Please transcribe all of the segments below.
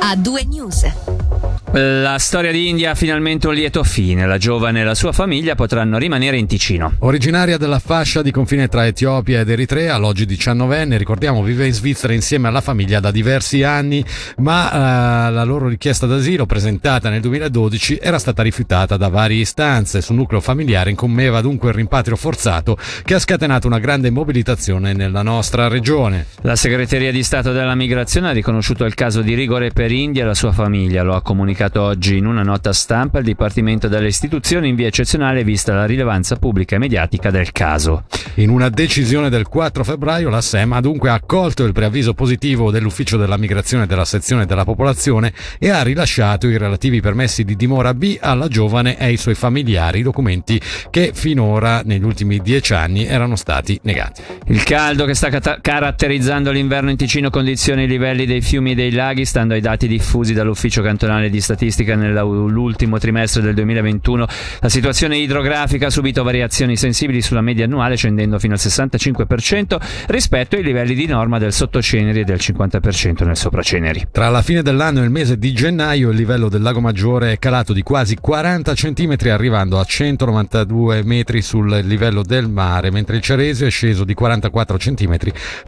A due news. La storia di India ha finalmente un lieto fine. La giovane e la sua famiglia potranno rimanere in Ticino. Originaria della fascia di confine tra Etiopia ed Eritrea, l'oggi 19enne, ricordiamo, vive in Svizzera insieme alla famiglia da diversi anni, ma uh, la loro richiesta d'asilo, presentata nel 2012, era stata rifiutata da varie istanze. Sul nucleo familiare incombeva dunque il rimpatrio forzato che ha scatenato una grande mobilitazione nella nostra regione. La segreteria di Stato della Migrazione ha riconosciuto il caso di rigore per India e la sua famiglia. Lo ha comunicato comunicato oggi in una nota stampa il Dipartimento delle Istituzioni in via eccezionale vista la rilevanza pubblica e mediatica del caso. In una decisione del 4 febbraio la SEM ha dunque accolto il preavviso positivo dell'Ufficio della Migrazione della sezione della popolazione e ha rilasciato i relativi permessi di dimora B alla giovane e ai suoi familiari, documenti che finora negli ultimi dieci anni erano stati negati. Il caldo che sta cat- caratterizzando l'inverno in Ticino condiziona i livelli dei fiumi e dei laghi, stando ai dati diffusi dall'Ufficio cantonale di statistica nell'ultimo trimestre del 2021, la situazione idrografica ha subito variazioni sensibili sulla media annuale, scendendo fino al 65% rispetto ai livelli di norma del sottoceneri e del 50% nel sopraceneri. Tra la fine dell'anno e il mese di gennaio il livello del lago Maggiore è calato di quasi 40 cm arrivando a 192 metri sul livello del mare, mentre il Ceresio è sceso di 44 cm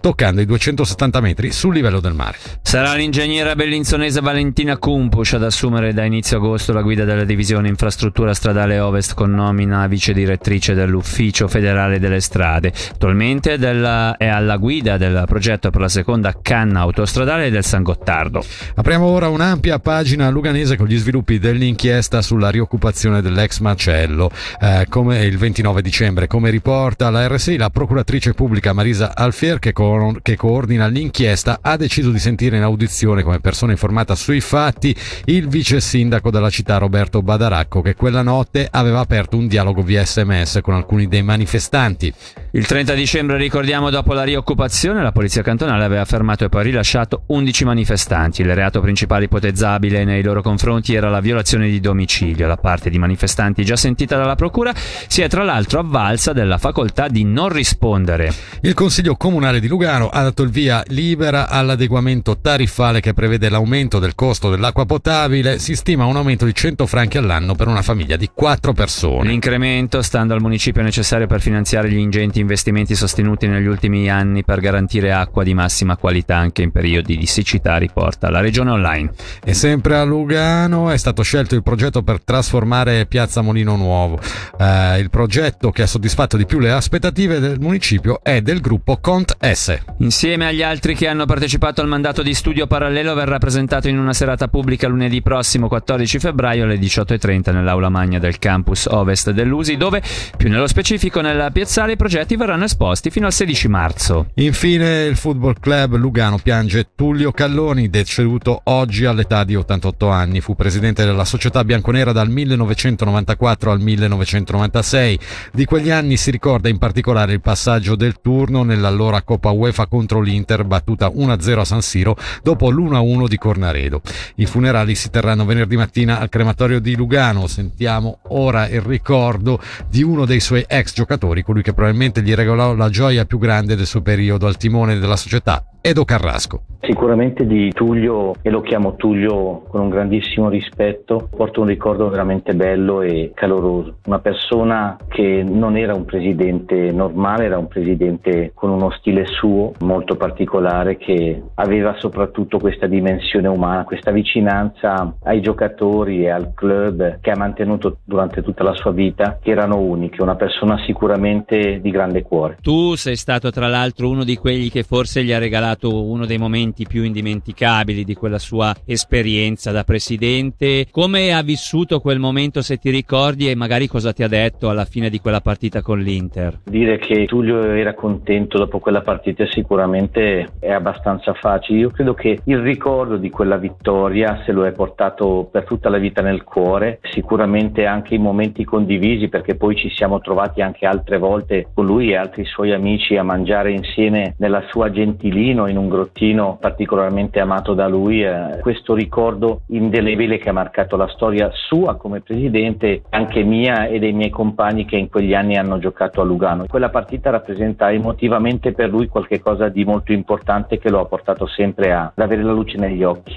toccando i 270 metri sul livello del mare. Sarà l'ingegnera bellinzonese Valentina Kumpusch ad assumere assumere da inizio agosto la guida della divisione infrastruttura stradale Ovest con nomina vice direttrice dell'Ufficio federale delle strade. Attualmente della, è alla guida del progetto per la seconda canna autostradale del San Gottardo. Apriamo ora un'ampia pagina luganese con gli sviluppi dell'inchiesta sulla rioccupazione dell'ex macello. Eh, come il 29 dicembre, come riporta la RSI, la procuratrice pubblica Marisa Alfier, che, co- che coordina l'inchiesta, ha deciso di sentire in audizione come persona informata sui fatti il vice vice sindaco della città Roberto Badaracco che quella notte aveva aperto un dialogo via sms con alcuni dei manifestanti. Il 30 dicembre, ricordiamo, dopo la rioccupazione, la polizia cantonale aveva fermato e poi rilasciato 11 manifestanti. Il reato principale ipotizzabile nei loro confronti era la violazione di domicilio. La parte di manifestanti già sentita dalla procura si è tra l'altro avvalsa della facoltà di non rispondere. Il Consiglio Comunale di Lugano ha dato il via libera all'adeguamento tariffale che prevede l'aumento del costo dell'acqua potabile. Si stima un aumento di 100 franchi all'anno per una famiglia di 4 persone. L'incremento, stando al municipio, è necessario per finanziare gli ingenti investimenti sostenuti negli ultimi anni per garantire acqua di massima qualità anche in periodi di siccità, riporta la regione online. E sempre a Lugano è stato scelto il progetto per trasformare Piazza Molino Nuovo. Eh, il progetto che ha soddisfatto di più le aspettative del municipio è del gruppo Cont S. Insieme agli altri che hanno partecipato al mandato di studio parallelo verrà presentato in una serata pubblica lunedì prossimo 14 febbraio alle 18.30 nell'aula magna del campus ovest dell'Usi dove più nello specifico nella piazzale i progetti verranno esposti fino al 16 marzo. Infine il Football Club Lugano piange Tullio Calloni, deceduto oggi all'età di 88 anni. Fu presidente della società bianconera dal 1994 al 1996. Di quegli anni si ricorda in particolare il passaggio del turno nell'allora Coppa UEFA contro l'Inter, battuta 1-0 a San Siro dopo l'1-1 di Cornaredo. I funerali si terranno venerdì mattina al crematorio di Lugano. Sentiamo ora il ricordo di uno dei suoi ex giocatori, colui che probabilmente gli regalò la gioia più grande del suo periodo al timone della società, Edo Carrasco. Sicuramente di Tullio, e lo chiamo Tullio con un grandissimo rispetto, porto un ricordo veramente bello e caloroso. Una persona che non era un presidente normale, era un presidente con uno stile suo molto particolare che aveva soprattutto questa dimensione umana, questa vicinanza ai giocatori e al club che ha mantenuto durante tutta la sua vita, che erano uniche, una persona sicuramente di grande cuore. Tu sei stato tra l'altro uno di quelli che forse gli ha regalato uno dei momenti momenti più indimenticabili di quella sua esperienza da presidente. Come ha vissuto quel momento, se ti ricordi, e magari cosa ti ha detto alla fine di quella partita con l'Inter? Dire che Tullio era contento dopo quella partita sicuramente è abbastanza facile. Io credo che il ricordo di quella vittoria se lo è portato per tutta la vita nel cuore, sicuramente anche i momenti condivisi perché poi ci siamo trovati anche altre volte con lui e altri suoi amici a mangiare insieme nella sua gentilino giardino, in un grottino particolarmente amato da lui, eh, questo ricordo indelebile che ha marcato la storia sua come presidente, anche mia e dei miei compagni che in quegli anni hanno giocato a Lugano. Quella partita rappresenta emotivamente per lui qualcosa di molto importante che lo ha portato sempre ad avere la luce negli occhi.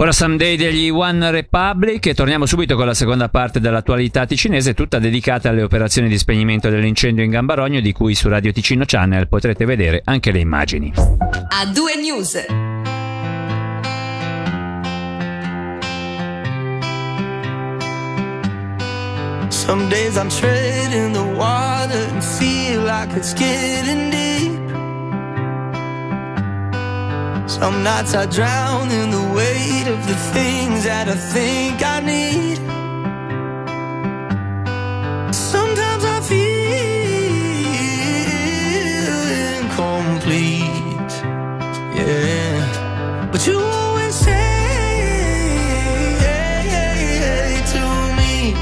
Ora Someday degli One Republic e torniamo subito con la seconda parte dell'attualità ticinese tutta dedicata alle operazioni di spegnimento dell'incendio in Gambarogno di cui su Radio Ticino Channel potrete vedere anche le immagini. A due news. Some days I'm treading the water and feel like it's getting deep. Some nights I drown in the weight of the things that I think I need. Sometimes I feel incomplete. Yeah. But you always say to me,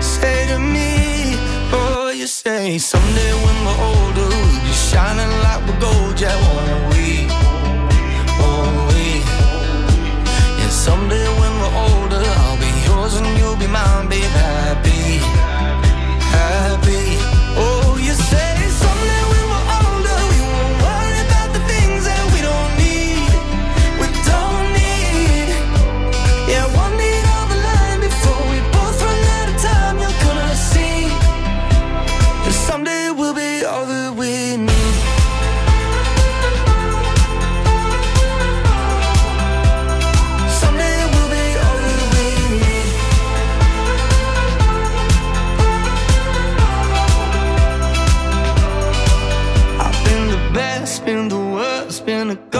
say to me, oh, you say someday when we're older, we'll be shining like we're gold, yeah, won't we? Someday when we're older, I'll be yours and you'll be mine, babe,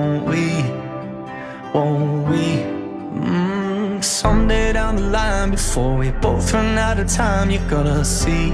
won't we? Won't we? Mm, someday down the line, before we both run out of time, you're gonna see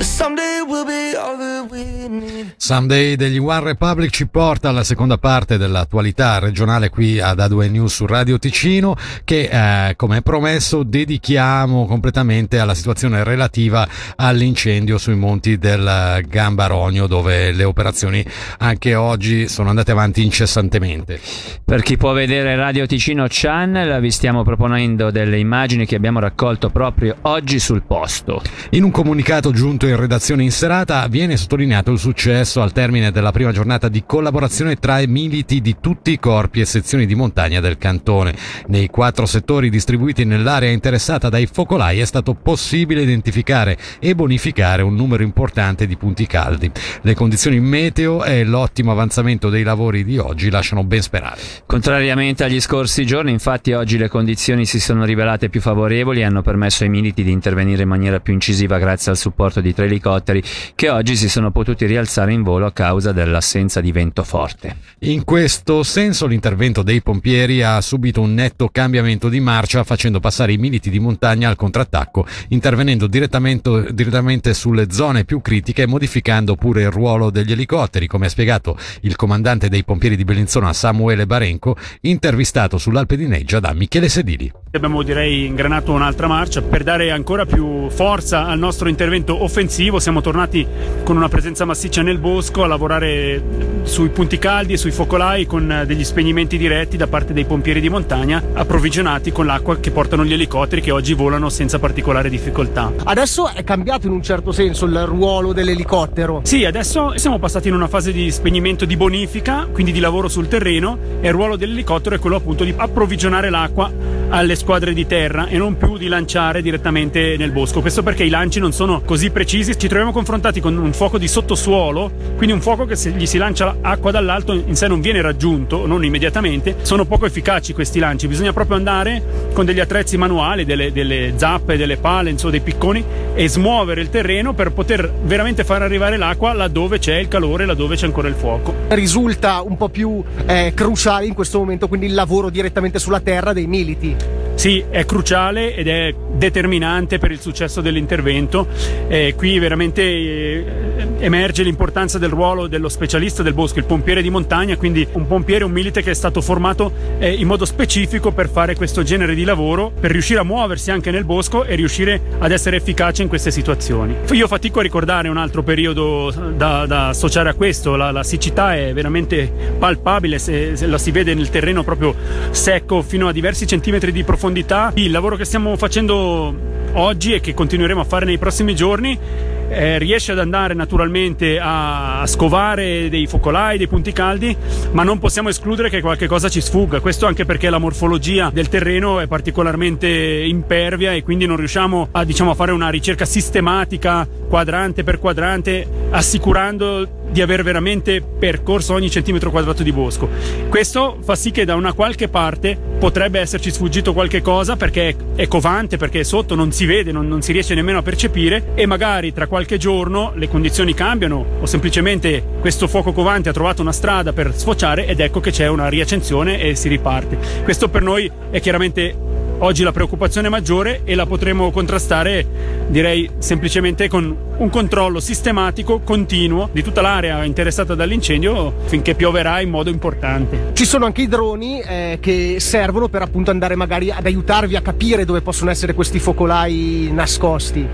someday we'll be all that we need. Someday degli One Republic ci porta alla seconda parte dell'attualità regionale qui ad A2 News su Radio Ticino che eh, come promesso dedichiamo completamente alla situazione relativa all'incendio sui monti del Gambarogno dove le operazioni anche oggi sono andate avanti incessantemente. Per chi può vedere Radio Ticino Channel vi stiamo proponendo delle immagini che abbiamo raccolto proprio oggi sul posto. In un comunicato giunto in redazione in serata viene sottolineato il successo al termine della prima giornata di collaborazione tra i militi di tutti i corpi e sezioni di montagna del cantone. Nei quattro settori distribuiti nell'area interessata dai focolai è stato possibile identificare e bonificare un numero importante di punti caldi. Le condizioni meteo e l'ottimo avanzamento dei lavori di oggi lasciano ben sperare. Contrariamente agli scorsi giorni, infatti, oggi le condizioni si sono rivelate più favorevoli e hanno permesso ai militi di intervenire in maniera più incisiva grazie al supporto di tre elicotteri che oggi si sono potuti rialzare in volo a causa dell'assenza di vento forte. In questo senso l'intervento dei pompieri ha subito un netto cambiamento di marcia facendo passare i militi di montagna al contrattacco, intervenendo direttamente, direttamente sulle zone più critiche e modificando pure il ruolo degli elicotteri, come ha spiegato il comandante dei pompieri di Bellinzona Samuele Barenco, intervistato sull'Alpe di Neggia da Michele Sedili. Abbiamo direi ingranato un'altra marcia per dare ancora più forza al nostro intervento offensivo. Siamo tornati con una presenza massiccia nel bosco a lavorare sui punti caldi e sui focolai con degli spegnimenti diretti da parte dei pompieri di montagna approvvigionati con l'acqua che portano gli elicotteri che oggi volano senza particolare difficoltà. Adesso è cambiato in un certo senso il ruolo dell'elicottero. Sì, adesso siamo passati in una fase di spegnimento di bonifica, quindi di lavoro sul terreno e il ruolo dell'elicottero è quello appunto di approvvigionare l'acqua alle squadre di terra e non più di lanciare direttamente nel bosco. Questo perché i lanci non sono così precisi. Ci troviamo confrontati con un fuoco di sottosuolo, quindi un fuoco che se gli si lancia acqua dall'alto in sé non viene raggiunto, non immediatamente. Sono poco efficaci questi lanci. Bisogna proprio andare con degli attrezzi manuali, delle, delle zappe, delle pale, insomma dei picconi e smuovere il terreno per poter veramente far arrivare l'acqua laddove c'è il calore, laddove c'è ancora il fuoco. Risulta un po' più eh, cruciale in questo momento quindi il lavoro direttamente sulla terra dei militi. Sì, è cruciale ed è determinante per il successo dell'intervento. Eh, qui veramente eh, emerge l'importanza del ruolo dello specialista del bosco, il pompiere di montagna, quindi un pompiere, un milite che è stato formato eh, in modo specifico per fare questo genere di lavoro, per riuscire a muoversi anche nel bosco e riuscire ad essere efficace in queste situazioni. Io fatico a ricordare un altro periodo da, da associare a questo, la, la, siccità è veramente palpabile, se, se la si vede nel terreno proprio secco fino a diversi centimetri di profondità profondità. Il lavoro che stiamo facendo oggi e che continueremo a fare nei prossimi giorni eh, riesce ad andare naturalmente a, a, scovare dei focolai, dei punti caldi, ma non possiamo escludere che qualche cosa ci sfugga. Questo anche perché la morfologia del terreno è particolarmente impervia e quindi non riusciamo a, diciamo, a fare una ricerca sistematica, quadrante per quadrante, assicurando di aver veramente percorso ogni centimetro quadrato di bosco. Questo fa sì che da una qualche parte potrebbe esserci sfuggito qualche cosa perché è covante, perché sotto, non si vede, non, non si riesce nemmeno a percepire e magari tra qualche giorno le condizioni cambiano o semplicemente questo fuoco covante ha trovato una strada per sfociare ed ecco che c'è una riaccensione e si riparte. Questo per noi è chiaramente oggi la preoccupazione maggiore e la potremo contrastare direi semplicemente con un controllo sistematico, continuo di tutta l'area interessata dall'incendio finché pioverà in modo importante. Ci sono anche i droni eh, che servono per appunto andare magari ad aiutarvi a capire dove possono essere questi focolai nascosti.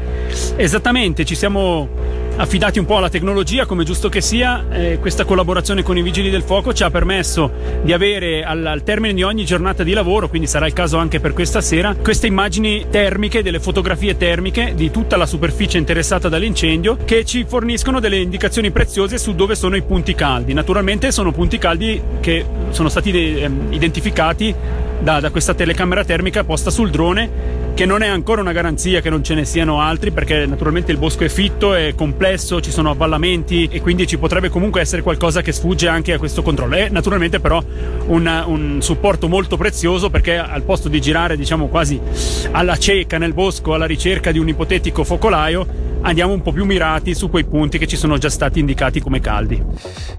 Esattamente, ci siamo affidati un po' alla tecnologia, come giusto che sia, eh, questa collaborazione con i vigili del fuoco ci ha permesso di avere al, al, termine di ogni giornata di lavoro, quindi sarà il caso anche per questa sera, queste immagini termiche, delle fotografie termiche di tutta la superficie interessata dall'incendio che ci forniscono delle indicazioni preziose su dove sono i punti caldi. Naturalmente sono punti caldi che sono stati ehm, identificati da, da questa telecamera termica posta sul drone che non è ancora una garanzia che non ce ne siano altri perché naturalmente il bosco è fitto, è complesso, ci sono avvallamenti e quindi ci potrebbe comunque essere qualcosa che sfugge anche a questo controllo. È naturalmente però un, un supporto molto prezioso perché al posto di girare diciamo quasi alla cieca nel bosco alla ricerca di un ipotetico focolaio andiamo un po' più mirati su quei punti che ci sono già stati indicati come caldi.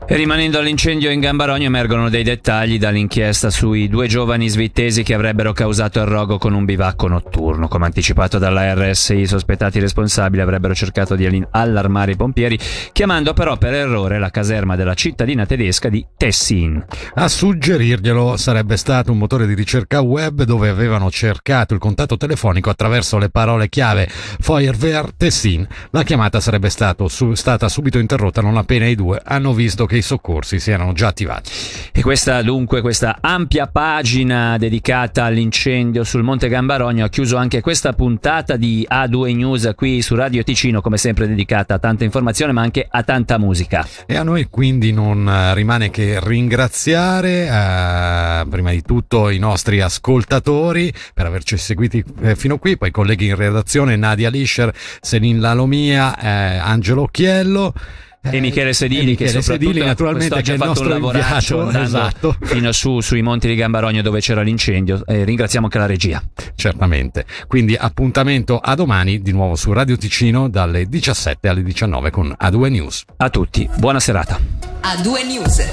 E rimanendo all'incendio in Gambarogno emergono dei dettagli dall'inchiesta sui due giovani svittesi che avrebbero causato il rogo con un bivacco notturno. Come anticipato dalla RSI, i sospettati responsabili avrebbero cercato di allarmare i pompieri, chiamando però per errore la caserma della cittadina tedesca di Tessin. A suggerirglielo sarebbe stato un motore di ricerca web dove avevano cercato il contatto telefonico attraverso le parole chiave Feuerwehr Tessin la chiamata sarebbe su, stata subito interrotta non appena i due hanno visto che i soccorsi si erano già attivati. E questa dunque, questa ampia pagina dedicata all'incendio sul Monte Gambarogno ha chiuso anche questa puntata di A2 News qui su Radio Ticino, come sempre dedicata a tanta informazione ma anche a tanta musica. E a noi quindi non eh, rimane che ringraziare eh, prima di tutto i nostri ascoltatori per averci seguiti eh, fino qui, poi i colleghi in redazione Nadia Lischer, Selin Lalo Mia, eh, Angelo Occhiello. E eh, Michele Sedili, e Michele che Sedili naturalmente che ha fatto un lavoraccio esatto. fino su, sui monti di Gambarogno dove c'era l'incendio e ringraziamo anche la regia. Certamente. Quindi appuntamento a domani di nuovo su Radio Ticino dalle 17 alle 19 con A2 News. A tutti, buona serata. A2 News.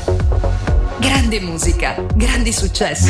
Grande musica, grandi successi.